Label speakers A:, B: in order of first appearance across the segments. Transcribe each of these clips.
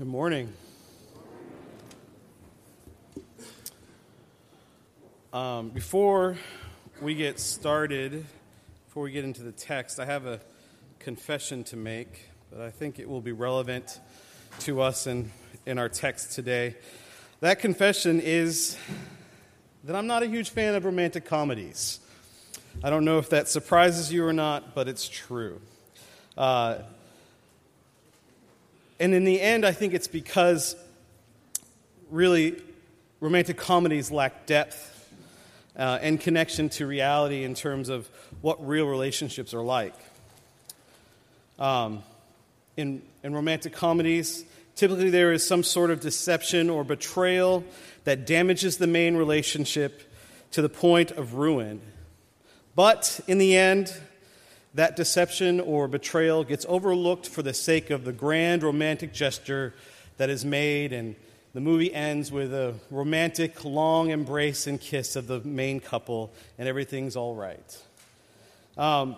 A: Good morning. Um, before we get started, before we get into the text, I have a confession to make, but I think it will be relevant to us in, in our text today. That confession is that I'm not a huge fan of romantic comedies. I don't know if that surprises you or not, but it's true. Uh, and in the end, I think it's because really romantic comedies lack depth uh, and connection to reality in terms of what real relationships are like. Um, in, in romantic comedies, typically there is some sort of deception or betrayal that damages the main relationship to the point of ruin. But in the end, that deception or betrayal gets overlooked for the sake of the grand romantic gesture that is made and the movie ends with a romantic, long embrace and kiss of the main couple, and everything's all right. Um,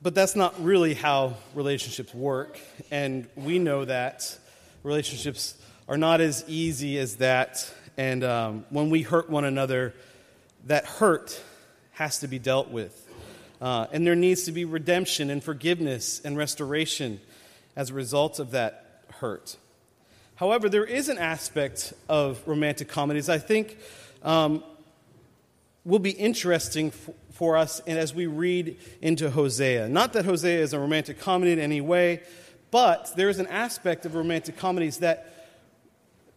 A: but that's not really how relationships work, and we know that relationships are not as easy as that. And um, when we hurt one another, that hurt has to be dealt with. Uh, and there needs to be redemption and forgiveness and restoration as a result of that hurt. However, there is an aspect of romantic comedies I think um, will be interesting f- for us and as we read into Hosea. Not that Hosea is a romantic comedy in any way, but there is an aspect of romantic comedies that,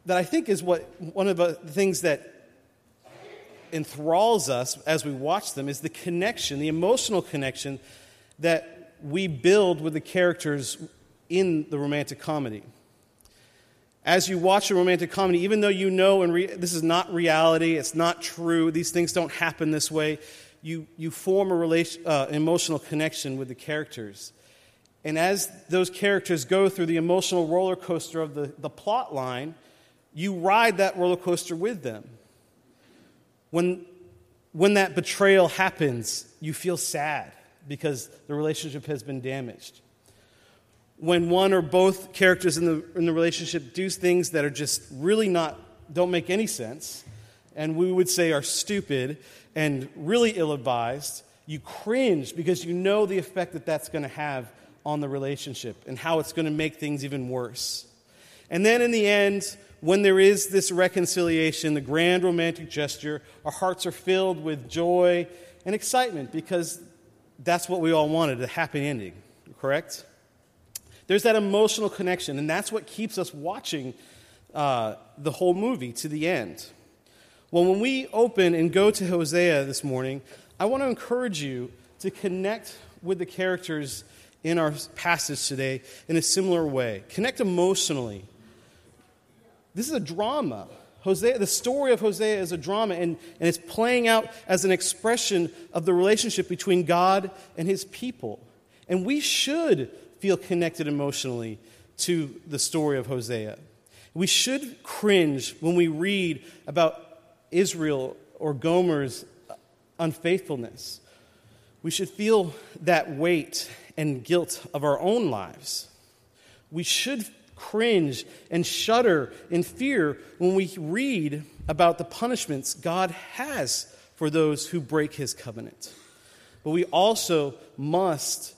A: that I think is what, one of the things that enthralls us as we watch them is the connection, the emotional connection that we build with the characters in the romantic comedy as you watch a romantic comedy, even though you know and re- this is not reality, it's not true, these things don't happen this way, you, you form a relation, uh, emotional connection with the characters. And as those characters go through the emotional roller coaster of the, the plot line, you ride that roller coaster with them. When, when that betrayal happens, you feel sad because the relationship has been damaged when one or both characters in the, in the relationship do things that are just really not, don't make any sense, and we would say are stupid and really ill advised, you cringe because you know the effect that that's going to have on the relationship and how it's going to make things even worse. And then in the end, when there is this reconciliation, the grand romantic gesture, our hearts are filled with joy and excitement because that's what we all wanted a happy ending, correct? There's that emotional connection, and that's what keeps us watching uh, the whole movie to the end. Well, when we open and go to Hosea this morning, I want to encourage you to connect with the characters in our passage today in a similar way. Connect emotionally. This is a drama. Hosea, the story of Hosea is a drama, and, and it's playing out as an expression of the relationship between God and his people. And we should feel connected emotionally to the story of Hosea. We should cringe when we read about Israel or Gomer's unfaithfulness. We should feel that weight and guilt of our own lives. We should cringe and shudder in fear when we read about the punishments God has for those who break his covenant. But we also must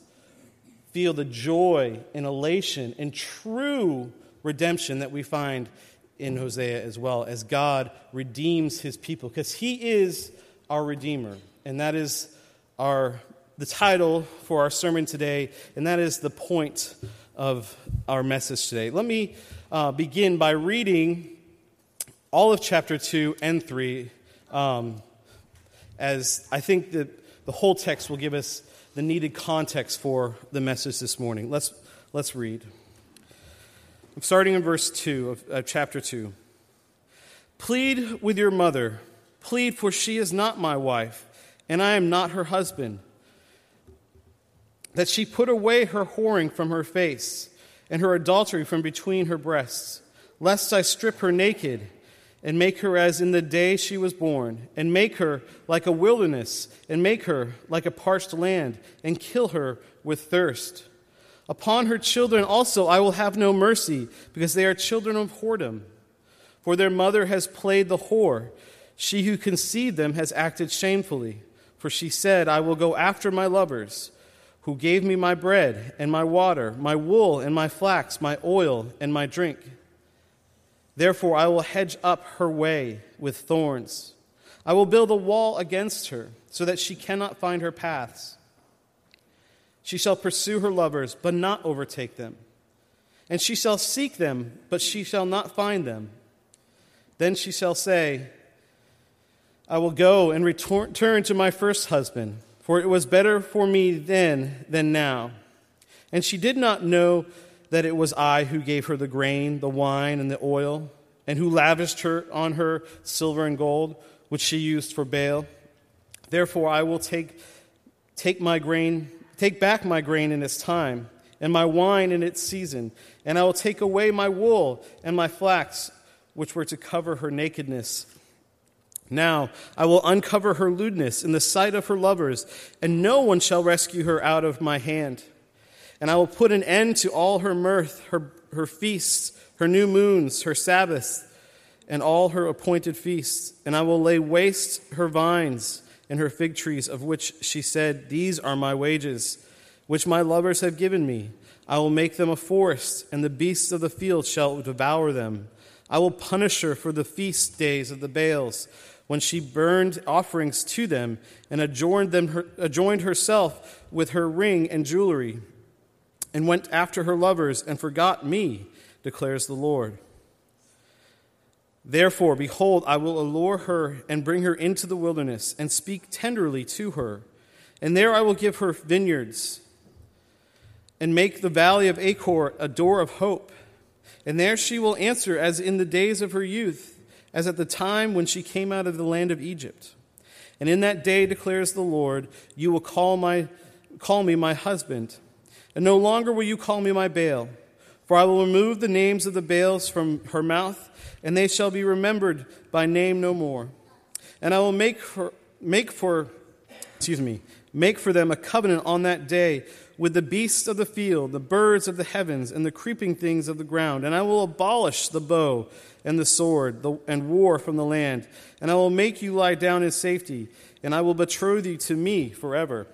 A: feel the joy and elation and true redemption that we find in Hosea as well as God redeems his people because he is our redeemer and that is our the title for our sermon today and that is the point of our message today. Let me uh, begin by reading all of chapter 2 and 3 um, as I think that the whole text will give us the needed context for the message this morning. Let's, let's read. I'm starting in verse 2 of, of chapter 2. Plead with your mother. Plead, for she is not my wife, and I am not her husband. That she put away her whoring from her face, and her adultery from between her breasts, lest I strip her naked and make her as in the day she was born, and make her like a wilderness, and make her like a parched land, and kill her with thirst. Upon her children also I will have no mercy, because they are children of whoredom. For their mother has played the whore. She who conceived them has acted shamefully. For she said, I will go after my lovers, who gave me my bread and my water, my wool and my flax, my oil and my drink. Therefore I will hedge up her way with thorns. I will build a wall against her, so that she cannot find her paths. She shall pursue her lovers, but not overtake them. And she shall seek them, but she shall not find them. Then she shall say, I will go and return to my first husband, for it was better for me then than now. And she did not know that it was I who gave her the grain, the wine, and the oil, and who lavished her on her silver and gold, which she used for Baal. Therefore I will take, take my grain Take back my grain in its time, and my wine in its season, and I will take away my wool and my flax, which were to cover her nakedness. Now I will uncover her lewdness in the sight of her lovers, and no one shall rescue her out of my hand. And I will put an end to all her mirth, her, her feasts, her new moons, her Sabbaths, and all her appointed feasts. And I will lay waste her vines and her fig trees, of which she said, These are my wages, which my lovers have given me. I will make them a forest, and the beasts of the field shall devour them. I will punish her for the feast days of the Baals, when she burned offerings to them and adjoined, them her, adjoined herself with her ring and jewelry, and went after her lovers and forgot me, declares the Lord. Therefore, behold, I will allure her and bring her into the wilderness and speak tenderly to her. And there I will give her vineyards and make the valley of Achor a door of hope. And there she will answer as in the days of her youth, as at the time when she came out of the land of Egypt. And in that day, declares the Lord, you will call, my, call me my husband, and no longer will you call me my Baal. For I will remove the names of the Baals from her mouth and they shall be remembered by name no more. And I will make for, make for, excuse me, make for them a covenant on that day with the beasts of the field, the birds of the heavens, and the creeping things of the ground. And I will abolish the bow and the sword the, and war from the land. And I will make you lie down in safety, and I will betroth you to me forever.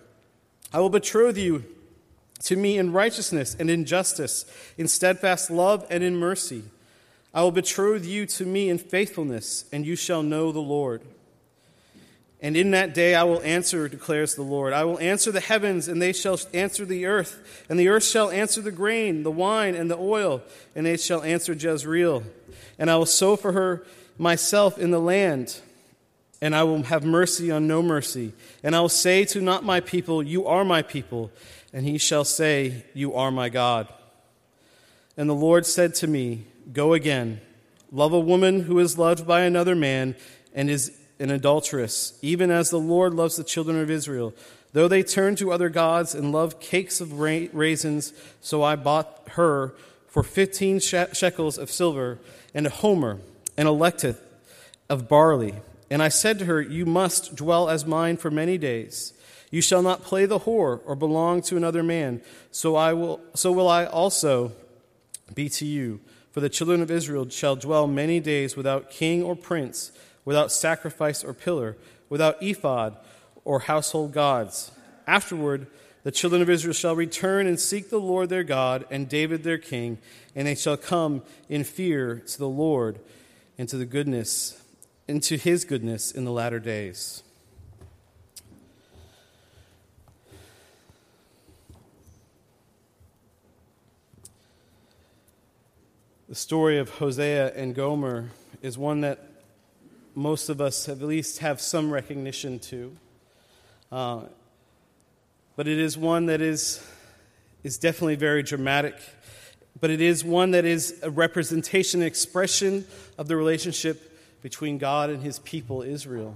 A: I will betroth you to me in righteousness and in justice, in steadfast love and in mercy. I will betroth you to me in faithfulness, and you shall know the Lord. And in that day I will answer, declares the Lord. I will answer the heavens, and they shall answer the earth. And the earth shall answer the grain, the wine, and the oil, and they shall answer Jezreel. And I will sow for her myself in the land, and I will have mercy on no mercy. And I will say to not my people, You are my people, and he shall say, You are my God. And the Lord said to me, Go again. Love a woman who is loved by another man and is an adulteress, even as the Lord loves the children of Israel. Though they turn to other gods and love cakes of raisins, so I bought her for fifteen shekels of silver and a homer and a lethech of barley. And I said to her, You must dwell as mine for many days. You shall not play the whore or belong to another man. So I will so will I also be to you. For the children of Israel shall dwell many days without king or prince, without sacrifice or pillar, without ephod or household gods. Afterward, the children of Israel shall return and seek the Lord their God and David their king, and they shall come in fear to the Lord and to the goodness, into his goodness in the latter days. The story of Hosea and Gomer is one that most of us at least have some recognition to. Uh, but it is one that is, is definitely very dramatic. But it is one that is a representation, an expression of the relationship between God and his people, Israel.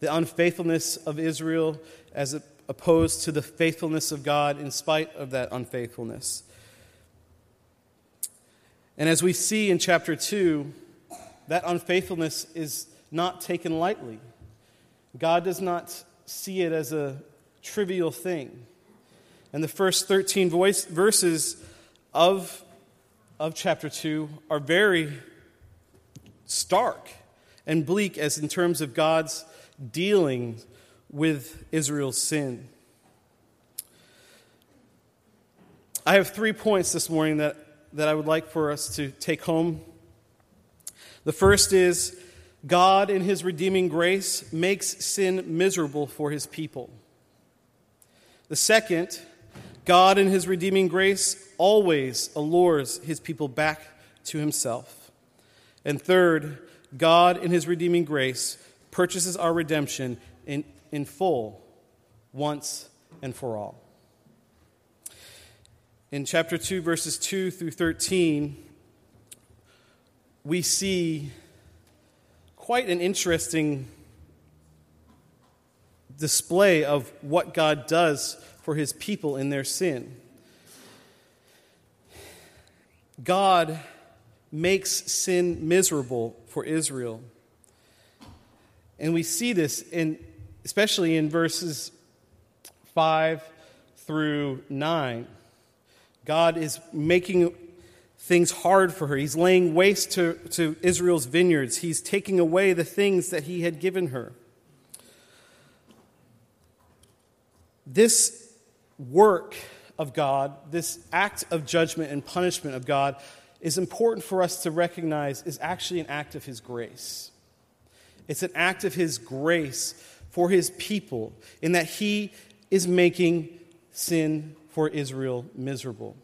A: The unfaithfulness of Israel as opposed to the faithfulness of God in spite of that unfaithfulness. And as we see in chapter 2, that unfaithfulness is not taken lightly. God does not see it as a trivial thing. And the first 13 voice, verses of, of chapter 2 are very stark and bleak as in terms of God's dealing with Israel's sin. I have three points this morning that, that I would like for us to take home. The first is God, in his redeeming grace, makes sin miserable for his people. The second, God, in his redeeming grace, always allures his people back to himself. And third, God, in his redeeming grace, purchases our redemption in, in full, once and for all. In chapter 2, verses 2 through 13, we see quite an interesting display of what God does for his people in their sin. God makes sin miserable for Israel. And we see this in especially in verses 5 through 9. God is making things hard for her. He's laying waste to, to Israel's vineyards. He's taking away the things that he had given her. This work of God, this act of judgment and punishment of God, is important for us to recognize is actually an act of His grace. It's an act of His grace for His people in that He is making sin for Israel miserable.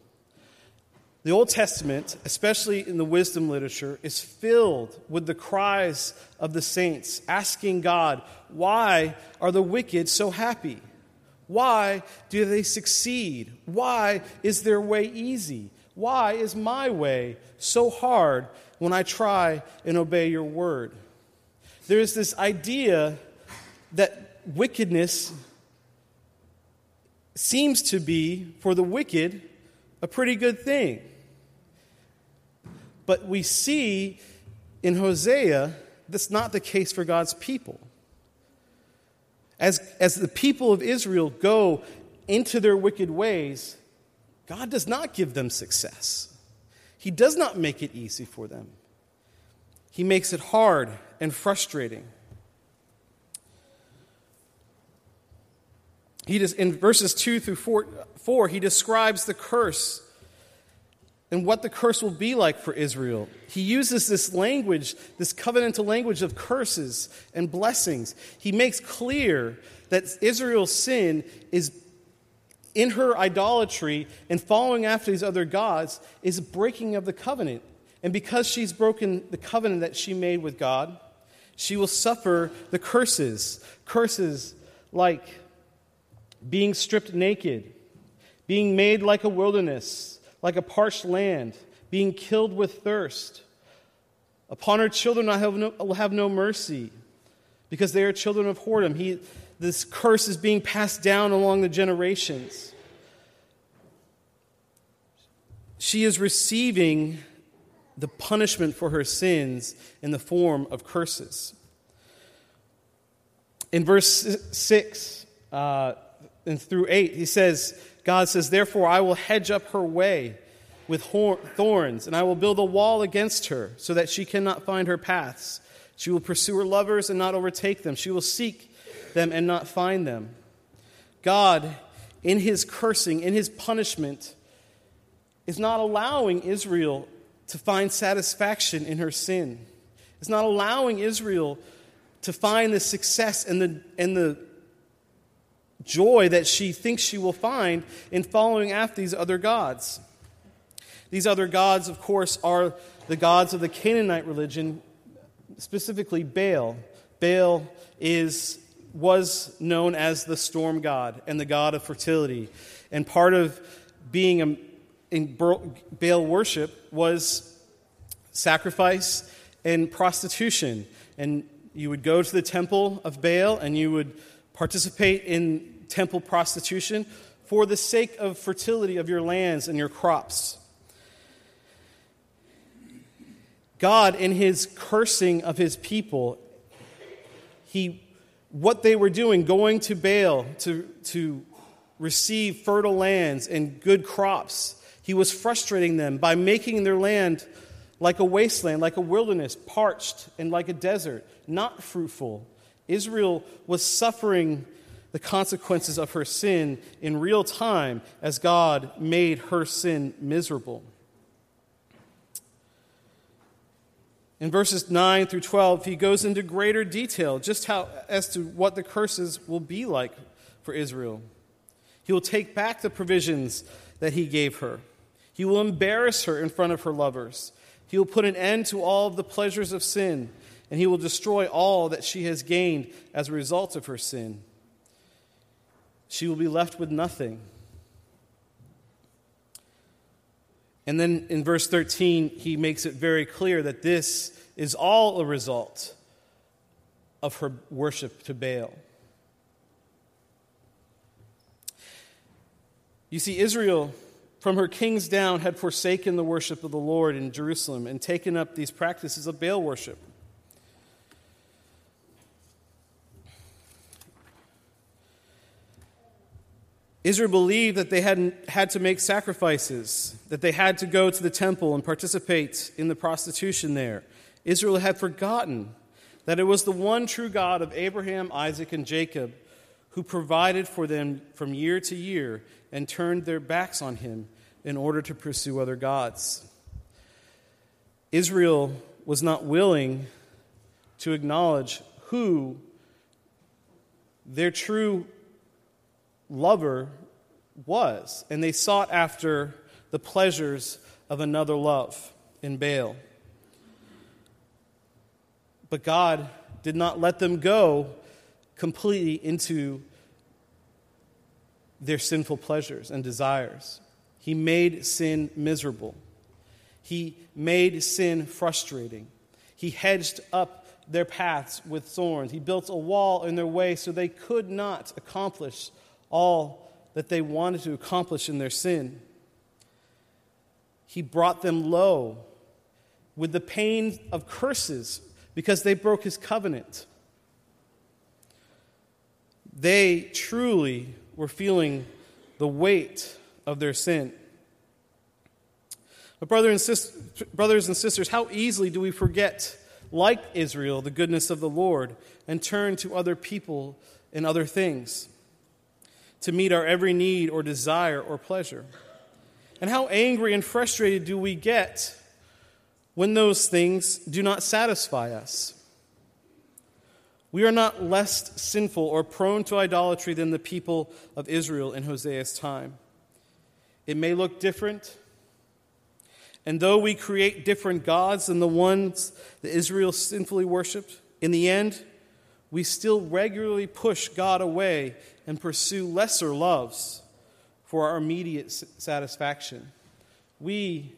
A: The Old Testament, especially in the wisdom literature, is filled with the cries of the saints asking God, Why are the wicked so happy? Why do they succeed? Why is their way easy? Why is my way so hard when I try and obey your word? There is this idea that wickedness seems to be, for the wicked, a pretty good thing. But we see in Hosea that's not the case for God's people. As, as the people of Israel go into their wicked ways, God does not give them success. He does not make it easy for them. He makes it hard and frustrating. He does, in verses 2 through 4, 4, he describes the curse and what the curse will be like for Israel. He uses this language, this covenantal language of curses and blessings. He makes clear that Israel's sin is in her idolatry and following after these other gods is breaking of the covenant. And because she's broken the covenant that she made with God, she will suffer the curses. Curses like being stripped naked, being made like a wilderness, like a parched land, being killed with thirst. Upon her children I have no, will have no mercy, because they are children of whoredom. He, this curse is being passed down along the generations. She is receiving the punishment for her sins in the form of curses. In verse 6 uh, and through 8, he says, God says, Therefore I will hedge up her way with thorns, and I will build a wall against her so that she cannot find her paths. She will pursue her lovers and not overtake them. She will seek them and not find them. God, in his cursing, in his punishment, is not allowing Israel to find satisfaction in her sin. It's not allowing Israel to find the success and the, and the joy that she thinks she will find in following after these other gods. These other gods, of course, are the gods of the Canaanite religion, specifically Baal. Baal is was known as the storm god and the god of fertility. And part of being a, in Baal worship was sacrifice and prostitution. And you would go to the temple of Baal and you would participate in temple prostitution for the sake of fertility of your lands and your crops. God, in his cursing of his people, he what they were doing, going to Baal to, to receive fertile lands and good crops. He was frustrating them by making their land like a wasteland, like a wilderness, parched and like a desert, not fruitful. Israel was suffering the consequences of her sin in real time as God made her sin miserable. In verses 9 through 12, he goes into greater detail just how, as to what the curses will be like for Israel. He will take back the provisions that he gave her. He will embarrass her in front of her lovers. He will put an end to all of the pleasures of sin, and he will destroy all that she has gained as a result of her sin. She will be left with nothing. And then in verse 13, he makes it very clear that this is all a result of her worship to Baal. You see, Israel, from her kings down, had forsaken the worship of the Lord in Jerusalem and taken up these practices of Baal worship. Israel believed that they had had to make sacrifices, that they had to go to the temple and participate in the prostitution there. Israel had forgotten that it was the one true God of Abraham, Isaac, and Jacob who provided for them from year to year and turned their backs on him in order to pursue other gods. Israel was not willing to acknowledge who their true lover was, and they sought after the pleasures of another love in Baal. But God did not let them go completely into their sinful pleasures and desires. He made sin miserable. He made sin frustrating. He hedged up their paths with thorns. He built a wall in their way so they could not accomplish all that they wanted to accomplish in their sin. He brought them low with the pain of curses because they broke his covenant. They truly were feeling the weight of their sin. But, brother and sis- brothers and sisters, how easily do we forget, like Israel, the goodness of the Lord and turn to other people and other things? To meet our every need or desire or pleasure? And how angry and frustrated do we get when those things do not satisfy us? We are not less sinful or prone to idolatry than the people of Israel in Hosea's time. It may look different, and though we create different gods than the ones that Israel sinfully worshiped, in the end, we still regularly push God away and pursue lesser loves for our immediate satisfaction. We,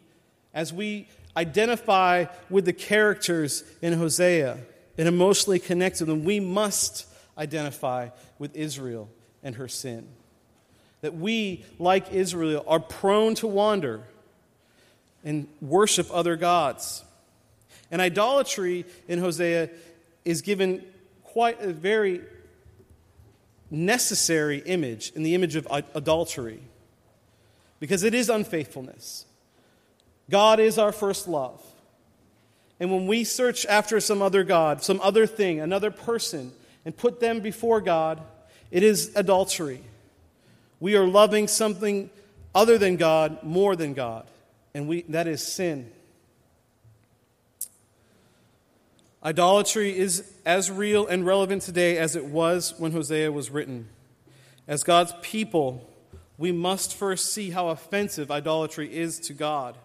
A: as we identify with the characters in Hosea and emotionally connect to them, we must identify with Israel and her sin. That we, like Israel, are prone to wander and worship other gods. And idolatry in Hosea is given quite a very necessary image in the image of adultery because it is unfaithfulness. God is our first love. And when we search after some other God, some other thing, another person, and put them before God, it is adultery. We are loving something other than God more than God, and we, that is sin. Idolatry is as real and relevant today as it was when Hosea was written. As God's people, we must first see how offensive idolatry is to God,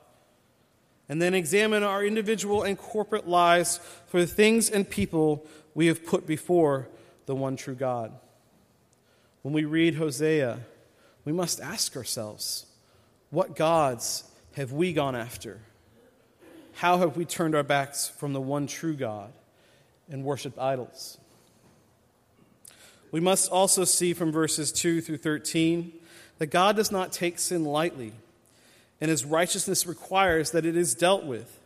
A: and then examine our individual and corporate lives for the things and people we have put before the one true God. When we read Hosea, we must ask ourselves what gods have we gone after? How have we turned our backs from the one true God and worshiped idols? We must also see from verses 2 through 13 that God does not take sin lightly, and his righteousness requires that it is dealt with.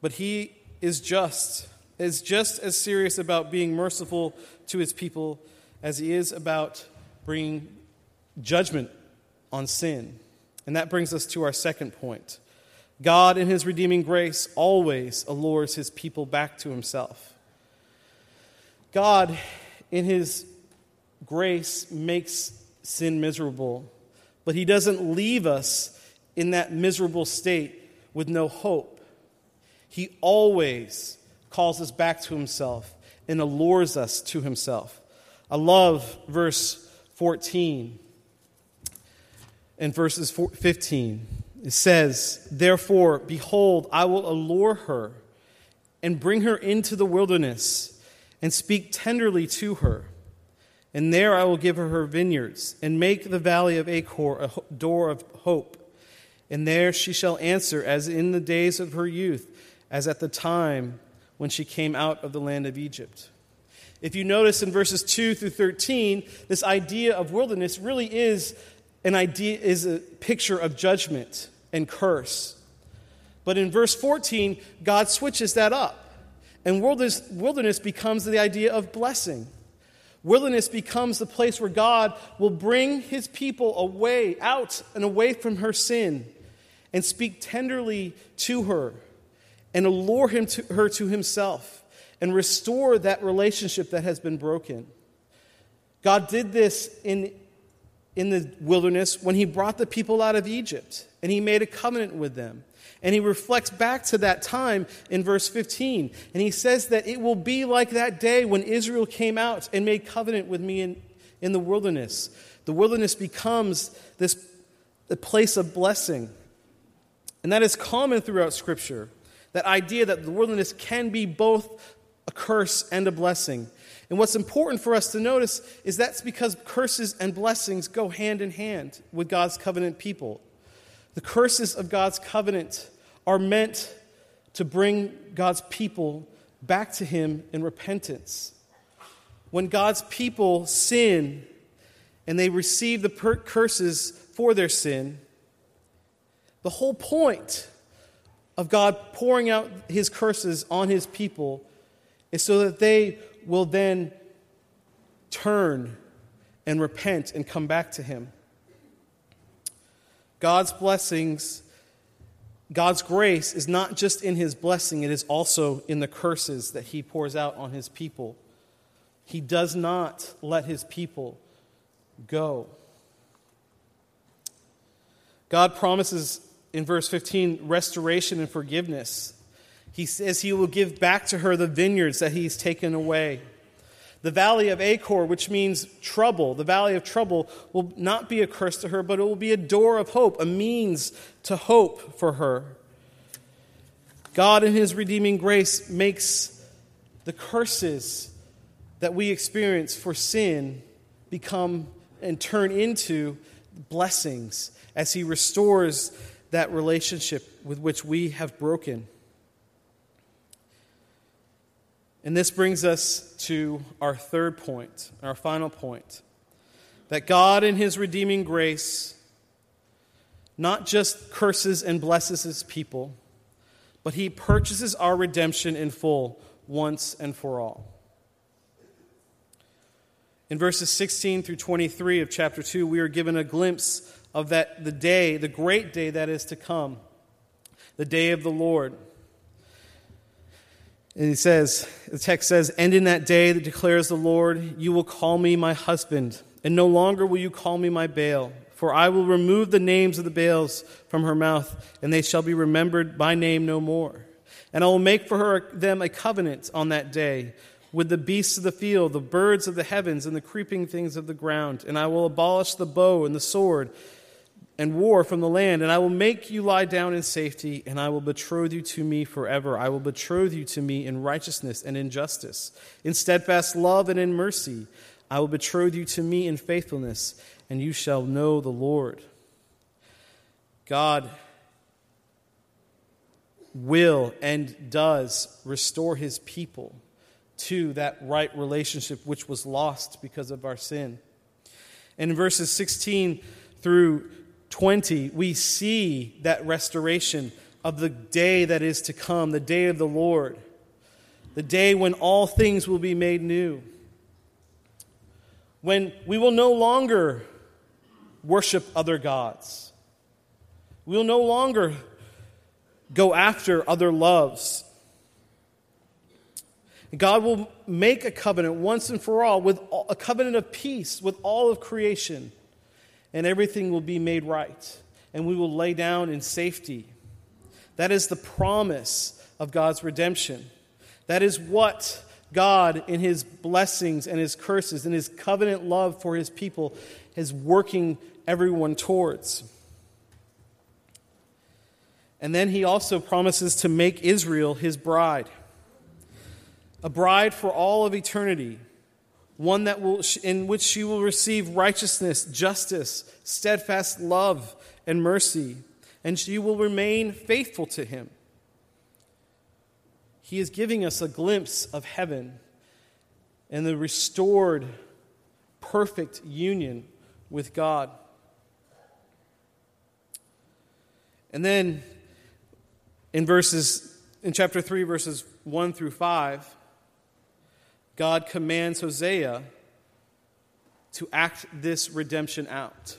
A: But he is just, is just as serious about being merciful to his people as he is about bringing judgment on sin. And that brings us to our second point. God, in his redeeming grace, always allures his people back to himself. God, in his grace, makes sin miserable, but he doesn't leave us in that miserable state with no hope. He always calls us back to himself and allures us to himself. I love verse 14 and verses 15. It says, Therefore, behold, I will allure her and bring her into the wilderness and speak tenderly to her. And there I will give her her vineyards and make the valley of Achor a door of hope. And there she shall answer as in the days of her youth, as at the time when she came out of the land of Egypt. If you notice in verses 2 through 13, this idea of wilderness really is an idea is a picture of judgment and curse. But in verse 14, God switches that up. And wilderness, wilderness becomes the idea of blessing. Wilderness becomes the place where God will bring his people away, out and away from her sin, and speak tenderly to her and allure him to, her to himself and restore that relationship that has been broken. God did this in in the wilderness when he brought the people out of Egypt and he made a covenant with them. And he reflects back to that time in verse 15. And he says that it will be like that day when Israel came out and made covenant with me in, in the wilderness. The wilderness becomes this the place of blessing. And that is common throughout Scripture. That idea that the wilderness can be both a curse and a blessing. And what's important for us to notice is that's because curses and blessings go hand in hand with God's covenant people. The curses of God's covenant are meant to bring God's people back to Him in repentance. When God's people sin and they receive the per- curses for their sin, the whole point of God pouring out His curses on His people is so that they will then turn and repent and come back to Him. God's blessings, God's grace is not just in His blessing, it is also in the curses that He pours out on His people. He does not let His people go. God promises in verse 15 restoration and forgiveness. He says he will give back to her the vineyards that he's taken away. The valley of Achor, which means trouble, the valley of trouble will not be a curse to her, but it will be a door of hope, a means to hope for her. God, in his redeeming grace, makes the curses that we experience for sin become and turn into blessings as he restores that relationship with which we have broken. And this brings us to our third point, our final point that God, in His redeeming grace, not just curses and blesses His people, but He purchases our redemption in full once and for all. In verses 16 through 23 of chapter 2, we are given a glimpse of that the day, the great day that is to come, the day of the Lord. And he says, the text says, And in that day that declares the Lord, you will call me my husband, and no longer will you call me my Baal. For I will remove the names of the Baals from her mouth, and they shall be remembered by name no more. And I will make for her them a covenant on that day with the beasts of the field, the birds of the heavens, and the creeping things of the ground. And I will abolish the bow and the sword and war from the land, and I will make you lie down in safety, and I will betroth you to me forever. I will betroth you to me in righteousness and in justice, in steadfast love and in mercy. I will betroth you to me in faithfulness, and you shall know the Lord. God will and does restore his people to that right relationship which was lost because of our sin. And in verses 16 through 20, we see that restoration of the day that is to come, the day of the Lord, the day when all things will be made new. When we will no longer worship other gods. We'll no longer go after other loves. God will make a covenant once and for all with a covenant of peace with all of creation, and everything will be made right, and we will lay down in safety. That is the promise of God's redemption. That is what God, in his blessings and his curses and his covenant love for his people, is working everyone towards. And then he also promises to make Israel his bride, a bride for all of eternity, one that will, in which she will receive righteousness, justice, steadfast love, and mercy, and she will remain faithful to him. He is giving us a glimpse of heaven and the restored, perfect union with God. And then in verses in chapter 3 verses 1 through 5 god commands hosea to act this redemption out.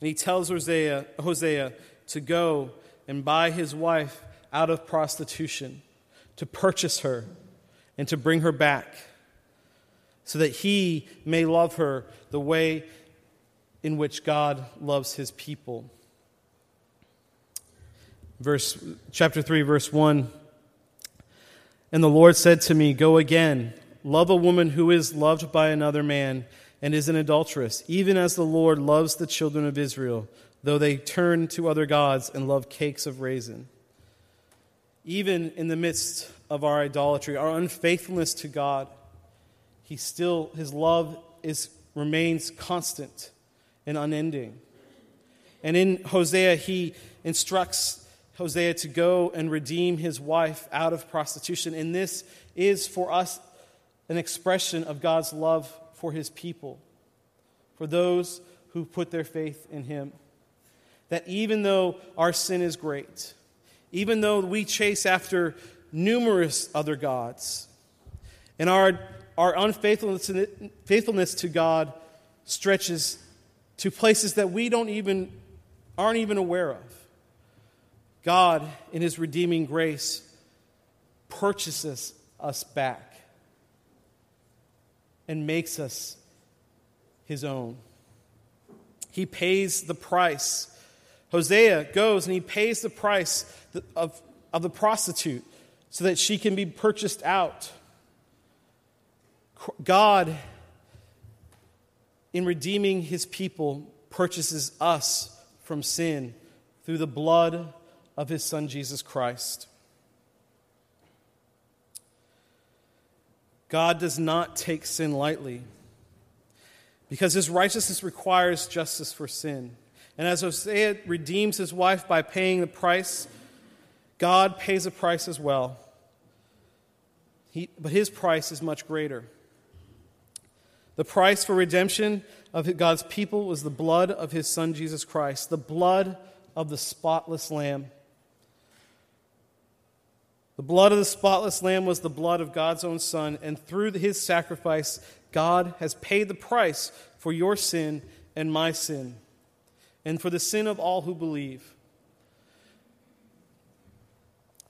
A: And he tells hosea, hosea to go and buy his wife out of prostitution to purchase her and to bring her back so that he may love her the way in which god loves his people. Verse chapter 3 verse 1 and the lord said to me go again. Love a woman who is loved by another man and is an adulteress even as the lord loves the children of israel though they turn to other gods and love cakes of raisin. Even in the midst of our idolatry our unfaithfulness to god he still his love is remains constant and unending. And in hosea he instructs Hosea to go and redeem his wife out of prostitution. And this is for us an expression of God's love for his people, for those who put their faith in him. That even though our sin is great, even though we chase after numerous other gods, and our, our unfaithfulness faithfulness to God stretches to places that we don't even aren't even aware of God, in His redeeming grace, purchases us back and makes us His own. He pays the price. Hosea goes and he pays the price of, of the prostitute so that she can be purchased out. God, in redeeming his people, purchases us from sin through the blood of his Son, Jesus Christ. God does not take sin lightly because his righteousness requires justice for sin. And as Hosea redeems his wife by paying the price, God pays a price as well. He, but his price is much greater. The price for redemption of God's people was the blood of his Son Jesus Christ, the blood of the spotless Lamb. The blood of the spotless lamb was the blood of God's own Son, and through his sacrifice, God has paid the price for your sin and my sin, and for the sin of all who believe.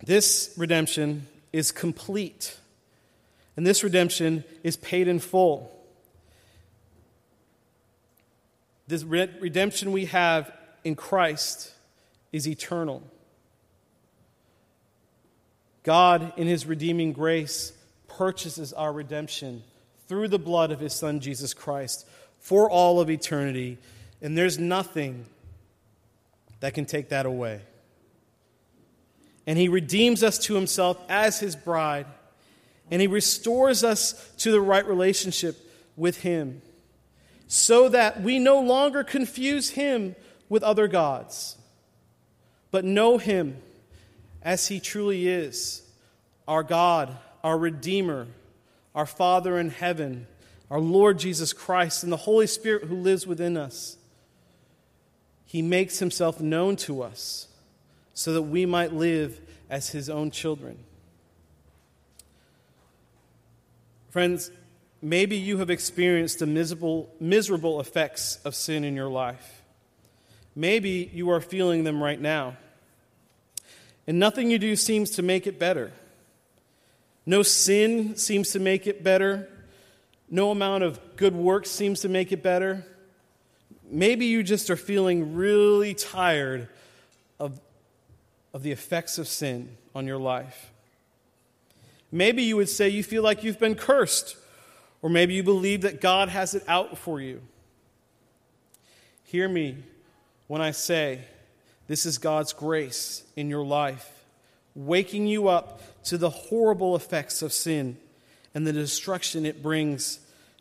A: This redemption is complete, and this redemption is paid in full. This redemption we have in Christ is eternal. God, in his redeeming grace, purchases our redemption through the blood of his Son, Jesus Christ, for all of eternity. And there's nothing that can take that away. And he redeems us to himself as his bride, and he restores us to the right relationship with him, so that we no longer confuse him with other gods, but know him as He truly is our God, our Redeemer, our Father in heaven, our Lord Jesus Christ, and the Holy Spirit who lives within us. He makes Himself known to us so that we might live as His own children. Friends, maybe you have experienced the miserable, miserable effects of sin in your life. Maybe you are feeling them right now. And nothing you do seems to make it better. No sin seems to make it better. No amount of good work seems to make it better. Maybe you just are feeling really tired of, of the effects of sin on your life. Maybe you would say you feel like you've been cursed, or maybe you believe that God has it out for you. Hear me when I say this is God's grace in your life, waking you up to the horrible effects of sin and the destruction it brings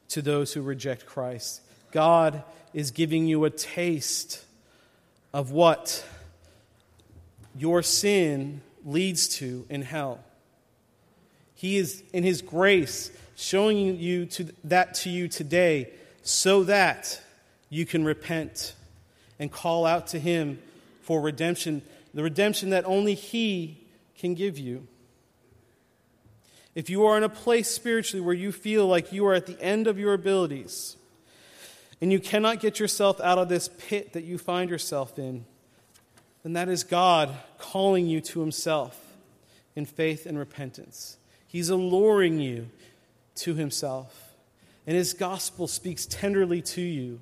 A: to those who reject Christ. God is giving you a taste of what your sin leads to in hell. He is, in His grace, showing you to, that to you today so that you can repent and call out to Him for redemption, the redemption that only He can give you. If you are in a place spiritually where you feel like you are at the end of your abilities and you cannot get yourself out of this pit that you find yourself in, then that is God calling you to Himself in faith and repentance. He's alluring you to Himself, and His gospel speaks tenderly to you,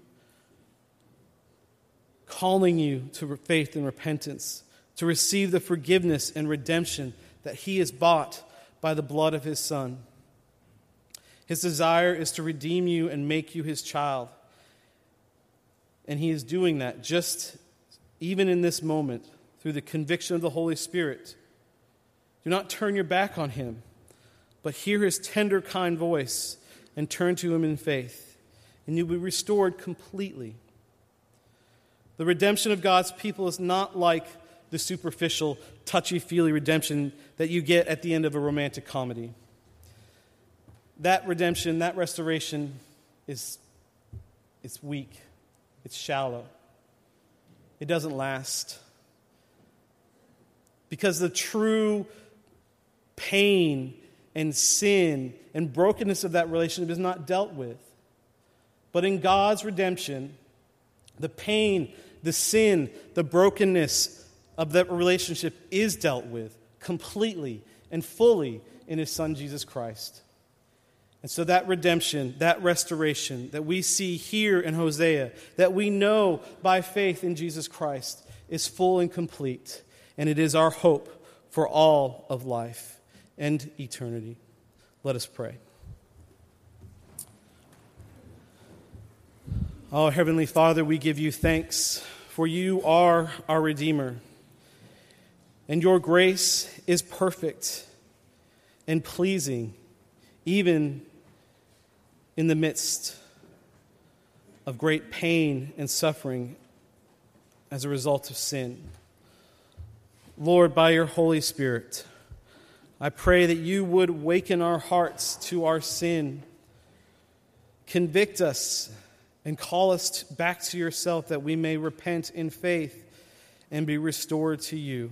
A: calling you to faith and repentance, to receive the forgiveness and redemption that He has bought by the blood of His Son. His desire is to redeem you and make you His child. And He is doing that just even in this moment, through the conviction of the Holy Spirit. Do not turn your back on him, but hear his tender, kind voice and turn to him in faith, and you'll be restored completely. The redemption of God's people is not like the superficial, touchy feely redemption that you get at the end of a romantic comedy. That redemption, that restoration is it's weak, it's shallow it doesn't last. Because the true pain and sin and brokenness of that relationship is not dealt with. But in God's redemption, the pain, the sin, the brokenness of that relationship is dealt with completely and fully in His Son, Jesus Christ. And so that redemption, that restoration that we see here in Hosea, that we know by faith in Jesus Christ, is full and complete. And it is our hope for all of life and eternity. Let us pray. Oh, Heavenly Father, we give you thanks, for you are our Redeemer. And your grace is perfect and pleasing, even in the midst of great pain and suffering as a result of sin. Lord, by your Holy Spirit, I pray that you would waken our hearts to our sin, convict us, and call us back to yourself that we may repent in faith and be restored to you.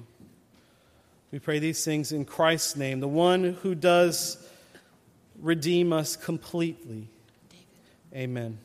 A: We pray these things in Christ's name, the one who does redeem us completely. Amen.